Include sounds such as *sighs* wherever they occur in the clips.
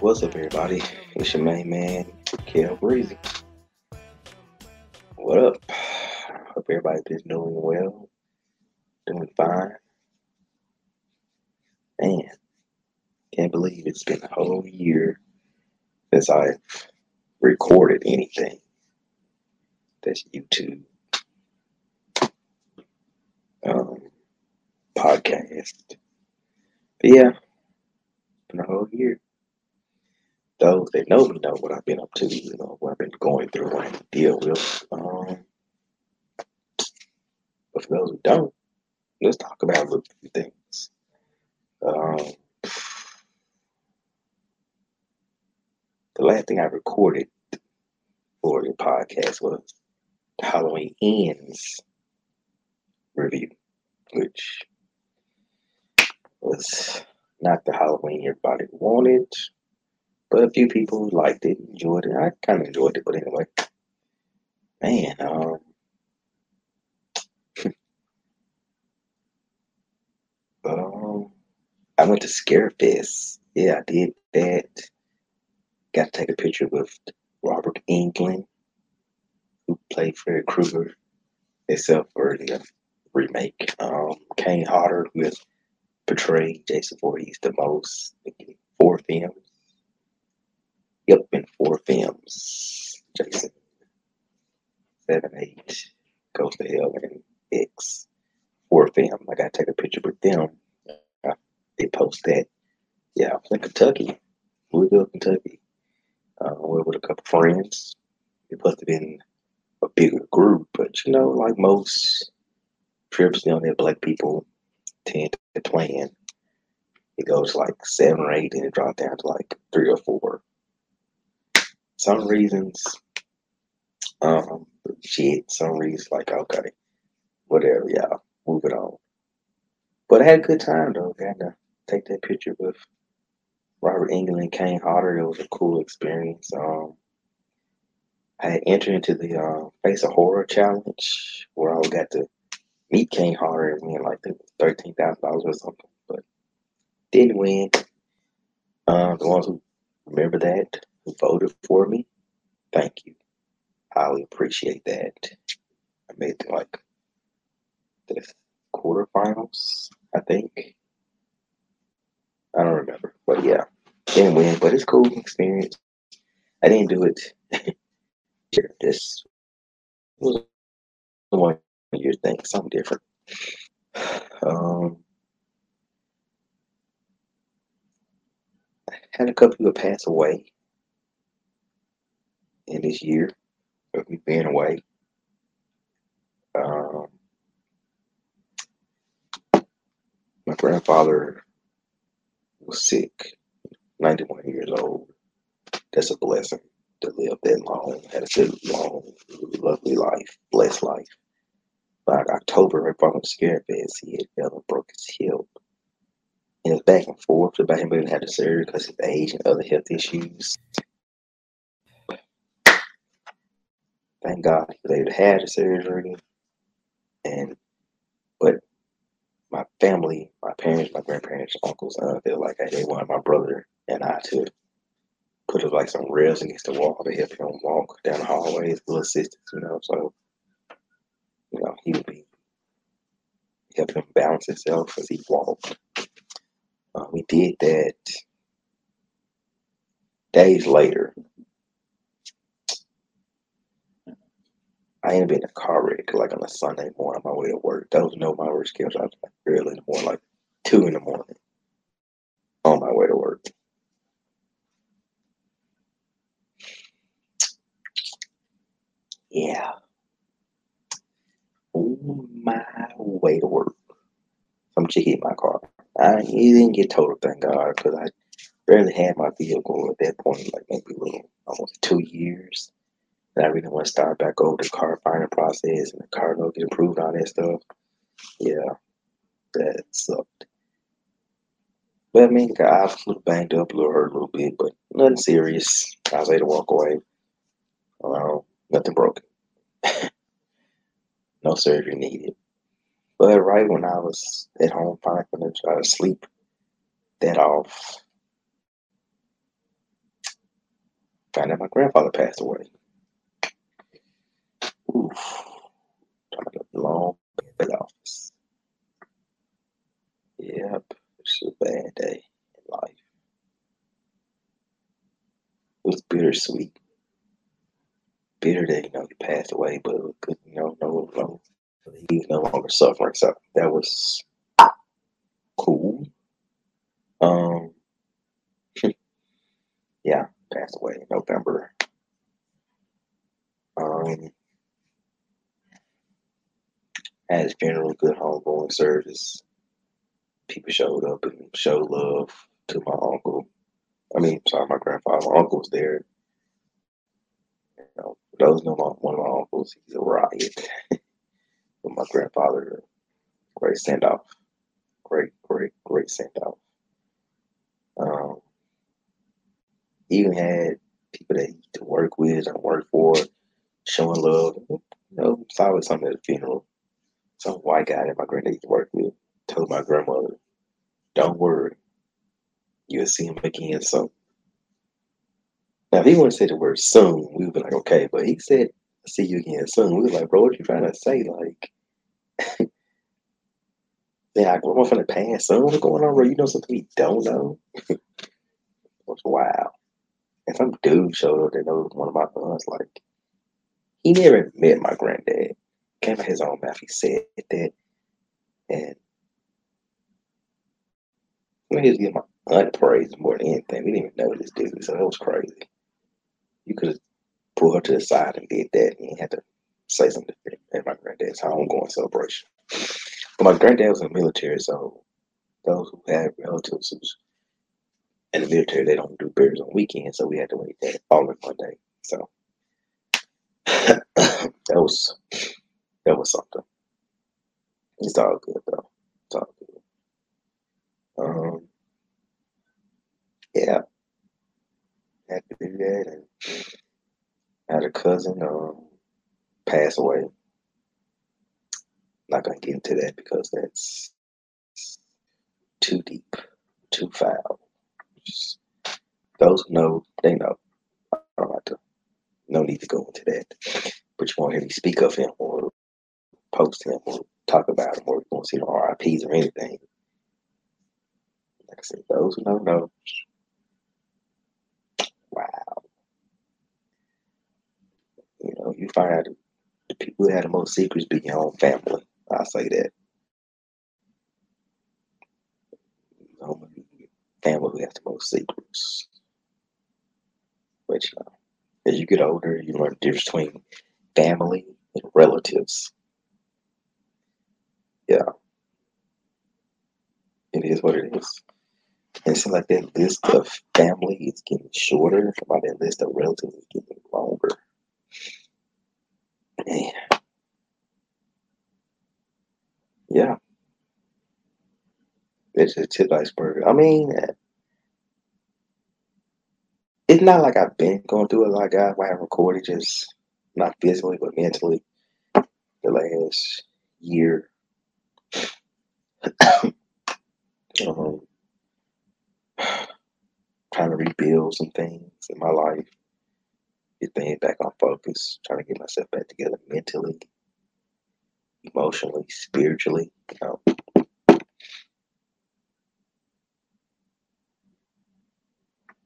What's up, everybody? It's your main man, Kel Breezy. What up? Hope everybody's been doing well, doing fine. Man, can't believe it's been a whole year since I've recorded anything. That's YouTube, um, podcast. But yeah, been a whole year. Those that know me know what I've been up to, you know, what I've been going through, what I have to deal with. Um, but for those who don't, let's talk about a little few things. Um, the last thing I recorded for the podcast was the Halloween Ends review, which was not the Halloween everybody wanted, but a few people liked it, enjoyed it. I kind of enjoyed it, but anyway, man, um, *laughs* um, I went to Scarefest. Yeah, I did that. Got to take a picture with Robert Englund, who played Freddy Krueger, except for the remake. Um, Kane Hodder, who has portrayed Jason Voorhees the most four films. Four films. Jason. Seven, eight, Goes to Hell, and X. Four film. I got to take a picture with them. They post that. Yeah, I was in Kentucky, Louisville, Kentucky. Uh, went with a couple friends. It must have been a bigger group, but you know, like most trips, know, that black people tend to plan. It goes like seven or eight, and it drops down to like three or four. Some reasons, um, shit. Some reasons, like okay, whatever, y'all, move it on. But I had a good time though. Got to take that picture with Robert Englund and Kane Hodder. It was a cool experience. Um, I had entered into the uh, Face of Horror challenge where I got to meet Kane Hodder and win like thirteen thousand dollars or something, but didn't win. Uh, the ones who remember that, who voted for me, thank you. Highly appreciate that. I made it like the quarterfinals, I think. I don't remember, but yeah, didn't win, but it's cool experience. I didn't do it. *laughs* This was a one year thing, something different. *sighs* Um, had a couple people pass away in this year of me being away. Um, my grandfather was sick, 91 years old. That's a blessing to live that long, had a good, long, lovely life, blessed life. By October, right before Scarefest, he had fell and broke his hip. And it was back and forth about him being had the surgery because of his age and other health issues. Thank God he was able to have the surgery. And but my family, my parents, my grandparents, uncles, uh, felt like hey, they wanted my brother and I to put up like some rails against the wall to help him walk down the hallway hallways, little assistance, you know. So, you know, he would be help him balance himself as he walked. Uh, we did that days later. I ended up in a car wreck like on a Sunday morning on my way to work. That was no my work schedule. I was like early in the morning, like two in the morning on my way to work. Yeah. On my way to work. Chick hit my car. I didn't get totaled, thank God, because I barely had my vehicle at that point, like maybe little almost two years. And I really want to start back over the car finding process and the car note get improved, all that stuff. Yeah, that sucked. But I mean, I was a little banged up, a little hurt, a little bit, but nothing serious. I was able to walk away. Um, nothing broken. *laughs* no surgery needed. But right when I was at home, finally going to try to sleep that off, Found out my grandfather passed away. Oof. A long office. Yep. It's a bad day in life. It was bittersweet. Bitter that, you know, he passed away, but good, you know, no, no, he was no longer suffering. So that was cool. Um, *laughs* yeah, passed away in November. Um, had his funeral, good homegoing service. People showed up and showed love to my uncle. I mean, sorry, my grandfather. My uncle was there. You know, those know my, one of my uncles, he's a riot. *laughs* but my grandfather, great send off. Great, great, great send off. Um, even had people that he to work with and work for, showing love. You know, it's always something at a funeral. Some white guy that my granddad used to work with told my grandmother, "Don't worry, you'll see him again soon." Now, if he wouldn't say the word soon, we would be like, okay. But he said, "See you again soon." We was like, "Bro, what you trying to say?" Like, *laughs* yeah, I go off in the past. Son, what's going on, bro? You know something we don't know? *laughs* it was wow. And some dude showed up that knows one of my sons. Like, he never met my granddad came out his own mouth. He said that, and mean, he was getting my aunt praise more than anything. We didn't even know this dude, so it was crazy. You could have pulled her to the side and did that, and you had to say something at my granddad's homegoing celebration. But my granddad was in the military, so those who had relatives who's in the military, they don't do burials on weekends, so we had to wait that following Monday. So *coughs* that was that was something. It's all good though. It's all good. Um, yeah, had to do that, and had a cousin um pass away. Not gonna get into that because that's too deep, too foul. Just, those who know, they know. I don't have to. No need to go into that. But you won't hear me speak of him him or talk about him or you won't see no RIPs or anything. Like I said, those who don't know, wow. You know, you find out the people who had the most secrets be your own family. I'll say that. Family who has the most secrets. But you know, as you get older, you learn the difference between family and relatives. Yeah, it is what it is. And seems like that list of family is getting shorter, while that list of relatives is getting longer. Man. Yeah. It's just tip iceberg. I mean, eh. it's not like I've been going through it like I, I have recorded, just not physically, but mentally the last year um, trying to rebuild some things in my life, get things back on focus, trying to get myself back together mentally, emotionally, spiritually. You know.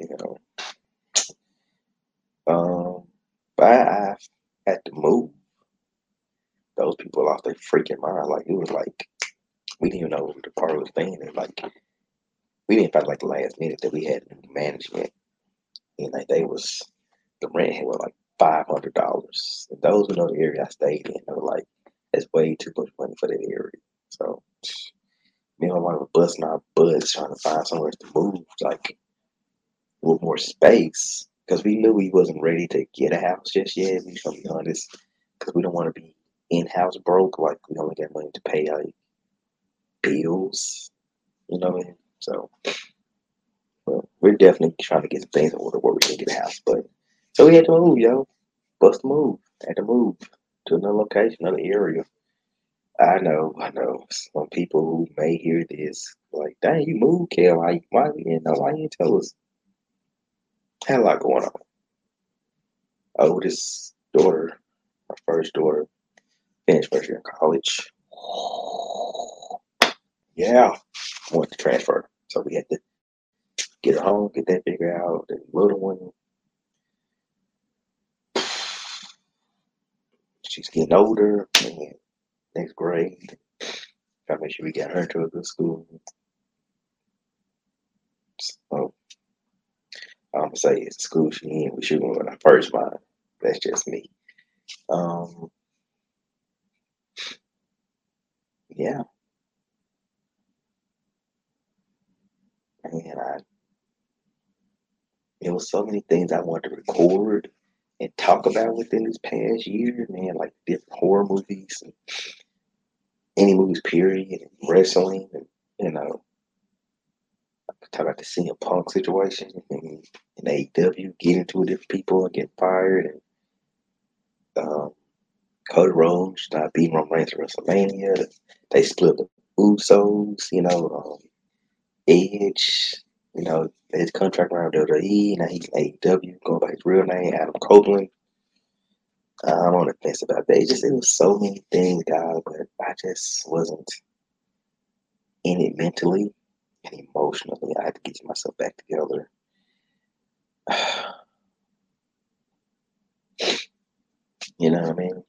You know. Um, but I, I had to move. Those people lost their freaking mind. Like it was like we didn't even know the part was staying in. Like we didn't find like the last minute that we had new management. And like they was the rent was like five hundred dollars. And Those who know the area I stayed in, they were like, that's way too much money for that area. So me and my wife were busting our butts trying to find somewhere to move, like with more space. Because we knew we wasn't ready to get a house just yet. We gonna be honest. Because we don't want to be in house broke. Like we only got money to pay like bills. You know what I mean? So well, we're definitely trying to get some things in order where we can get a house. But so we had to move, yo. Bust move. Had to move to another location, another area. I know, I know. Some people who may hear this, like, dang, you moved, Kel. Why, why you didn't know? Why you didn't tell us? Had a lot going on. oldest daughter, my first daughter, finished first year in college. Yeah, wanted to transfer. So we had to get her home, get that figured out. The little one, she's getting older, and next grade. Try to make sure we get her to a good school. So I'm gonna say it's the school she in. We go when I first mind. That's just me. Um, yeah, and I there was so many things I wanted to record and talk about within this past year, man, like different horror movies and any movies, period, and wrestling, and you know, talk about the CM Punk situation and, and AEW getting to different people and getting fired, and um, Cody Rhodes not beating Roman Reigns at WrestleMania. They split the Usos, you know, um, Edge, you know, his contract around WWE, now he's AEW, going by his real name, Adam Copeland. I'm on the fence about that. It just it was so many things, guys, but I just wasn't in it mentally and emotionally. I had to get myself back together. *sighs* you know what I mean?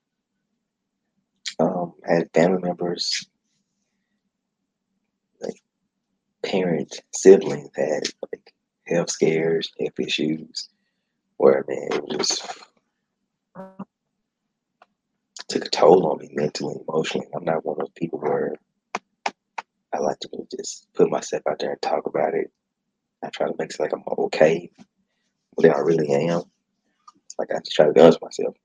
Um, I had family members, like parents, siblings had like health scares, health issues, where man, it just took a toll on me mentally, emotionally. I'm not one of those people where I like to just put myself out there and talk about it. I try to make it like I'm okay, but I really am. Like I just try to be honest myself.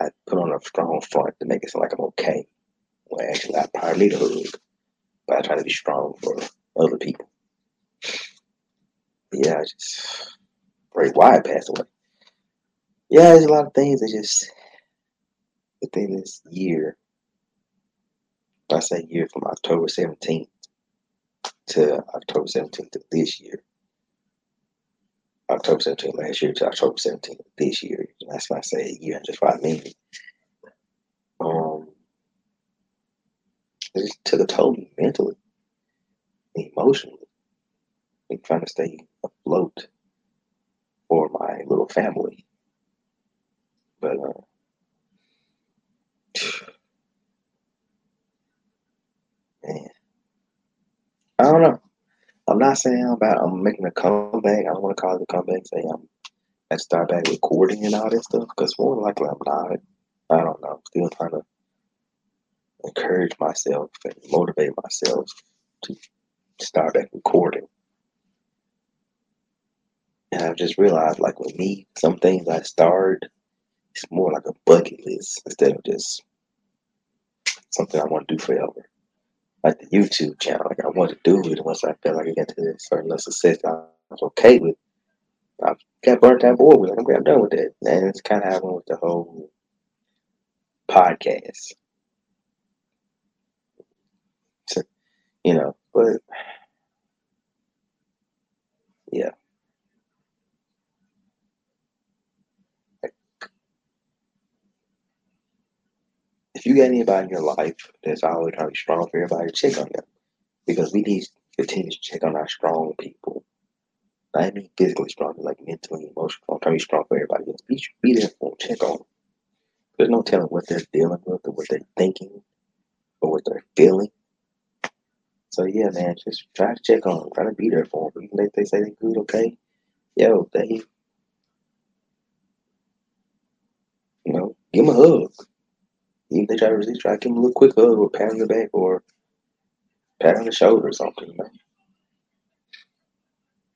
I put on a strong front to make it sound like I'm okay. Well, actually, I probably need a hug, I try to be strong for other people. Yeah, I just Bray Wyatt passed away. Yeah, there's a lot of things that just within this year, I say year from October 17th to October 17th of this year. October 17th last year to October 17th this year. That's why I say a year and just five minutes. Um, it took a toll mentally, emotionally, and trying to stay afloat for my little family. But uh, *sighs* man, I don't know. I'm not saying about I'm making a comeback. I don't want to call it a comeback. Say I'm I start back recording and all this stuff because more likely I'm not. I don't know. I'm still trying to encourage myself and motivate myself to start back recording. And I've just realized, like with me, some things I start, it's more like a bucket list instead of just something I want to do forever. Like the YouTube channel, like I want to do it. Once I felt like I got to a certain level of success, I was okay with. I got burnt out bored with it. I'm done with it. And it's kind of happened with the whole podcast. You know, but yeah. If you got anybody in your life that's always trying to be strong for everybody, check on them. Because we need to continue to check on our strong people. I mean physically strong, like mentally, emotionally. I'm trying to be strong for everybody else. Be, be there for them, check on them. There's no telling what they're dealing with or what they're thinking or what they're feeling. So yeah, man, just try to check on them. Try to be there for them. Even if they say they're good, okay. Yo, they, you know, give them a hug. Even if they try to resist, try to give them a little quick hug or pat on the back or pat on the shoulder or something. You know?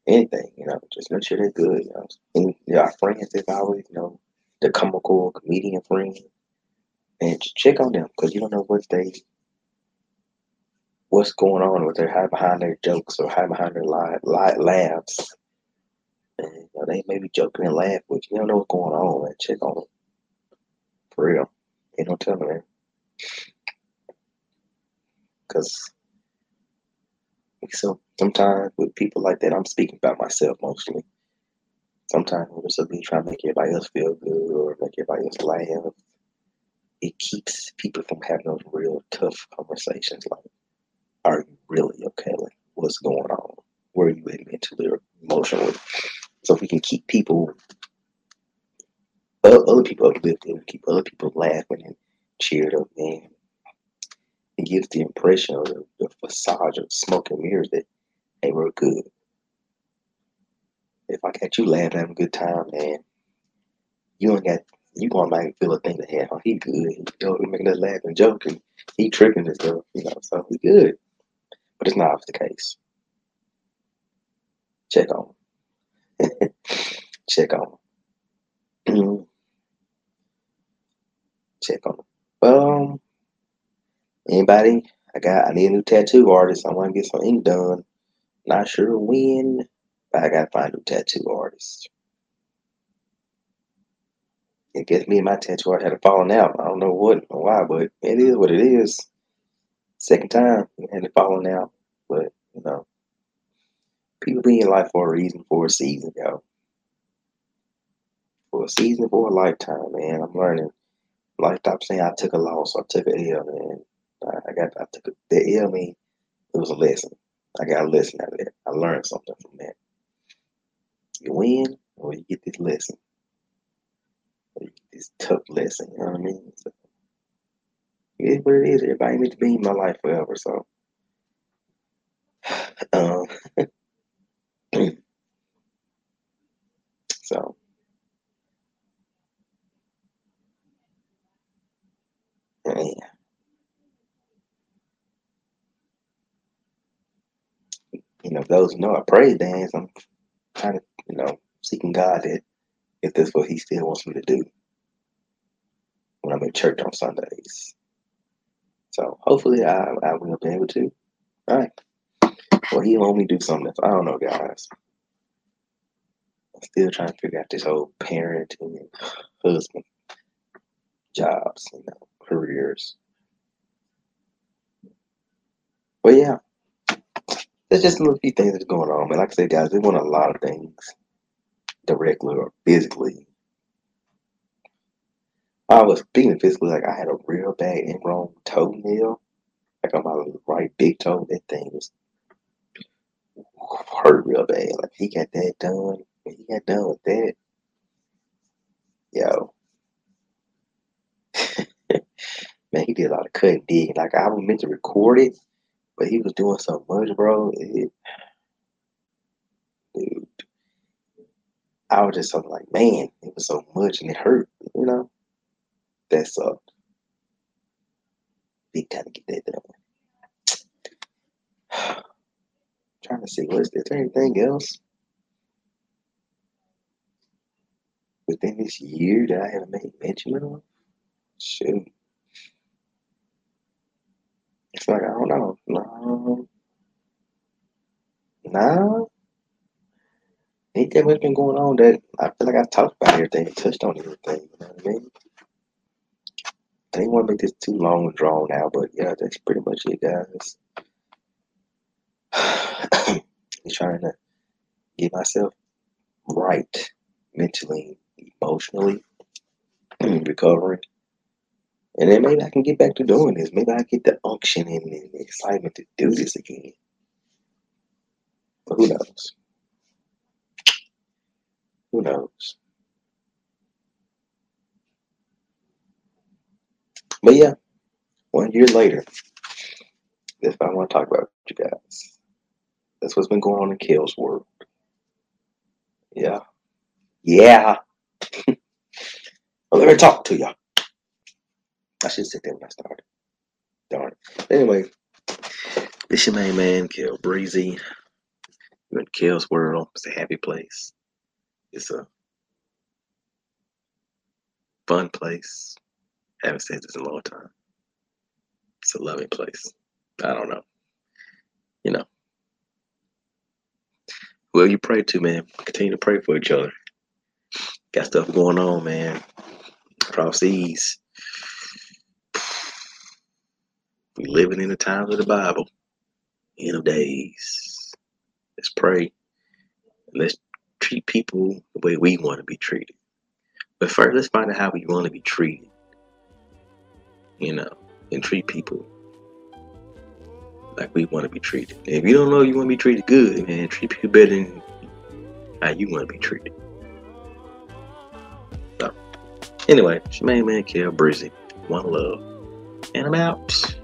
Anything, you know, just make sure they're good. You know, and you know, our friends, they've always, you know, the comical comedian friend, and just check on them because you don't know what they what's going on with their hide behind their jokes or hide behind their lie, lie, laughs. And you know, they may be joking and laughing, but you don't know what's going on. Man. Check on them. For real. You don't tell them, man. Because so sometimes with people like that, I'm speaking about myself mostly. sometimes when it's something trying to make everybody else feel good or make everybody else laugh, it keeps people from having those real tough conversations like, are you really okay? Like, what's going on? Where are you at mentally or emotionally? So if we can keep people, other people uplifted, keep other people laughing and cheered up, man, it gives the impression of the, the facade of smoke and mirrors that, hey, we're good. If I got you laughing, having a good time, man, you ain't got you gonna make feel a thing that hey, oh, he good. You know, we making us laugh and joking. He tripping and stuff, you know, so we good. But it's not the case. Check on. *laughs* Check on. *clears throat* Check on. Um anybody? I got I need a new tattoo artist. I wanna get some ink done. Not sure when, but I gotta find a new tattoo artist. I guess me and my tattoo art had a falling out. I don't know what or why, but it is what it is. Second time and it falling out. But, you know, people be in life for a reason, for a season, yo. For a season, for a lifetime, man. I'm learning. Like stop saying I took a loss, I took an L, man. I, I got I took a, the L mean it was a lesson. I got a lesson out of that. I learned something from that. You win or you get this lesson. Get this tough lesson, you know what I mean? So, it is what it is. Everybody meant to be in my life forever, so um *clears throat* so yeah. You know, those who know I pray dance, I'm kind of, you know, seeking God that if that's what He still wants me to do when I'm in church on Sundays. So hopefully I, I will be able to. All right. Well, He to do something else. I don't know, guys. I'm still trying to figure out this whole parenting and husband jobs, you know, careers. But yeah, there's just a little few things that's going on, man. Like I said, guys, we want a lot of things directly or physically. I was speaking physically, like I had a real bad ingrown toenail, like on my right big toe. That thing was hurt real bad. Like he got that done. When he got done with that, yo, *laughs* man, he did a lot of cutting digging. Like I was meant to record it, but he was doing so much, bro. It, dude, I was just something like, man, it was so much and it hurt, you know. Sucked. Big time to get that done. *sighs* trying to see, was there anything else within this year that I haven't made mention of? Shoot. It's like, I don't know. No. No. Ain't that much been going on that I feel like I talked about everything, touched on everything, you know what I mean? I didn't want to make this too long and drawn out, but yeah, that's pretty much it, guys. *sighs* Trying to get myself right mentally, emotionally, *clears throat* recovering. And then maybe I can get back to doing this. Maybe I get the unction and the excitement to do this again. But who knows? Who knows? But yeah, one year later, that's what I want to talk about with you guys. That's what's been going on in Kel's world. Yeah. Yeah. *laughs* well, let me talk to you. I should sit there when I started. Darn. Anyway, this your main man, Kel Breezy. You're in Kel's world. It's a happy place. It's a fun place. Haven't said this in a long time. It's a loving place. I don't know. You know. Well, you pray to, man. Continue to pray for each other. Got stuff going on, man. Seas. We living in the times of the Bible. End of days. Let's pray. Let's treat people the way we want to be treated. But first, let's find out how we want to be treated. You know, and treat people like we want to be treated. If you don't know you want to be treated good, man, treat people better than how you want to be treated. So, anyway, it's man, Kel Breezy. One love. And I'm out.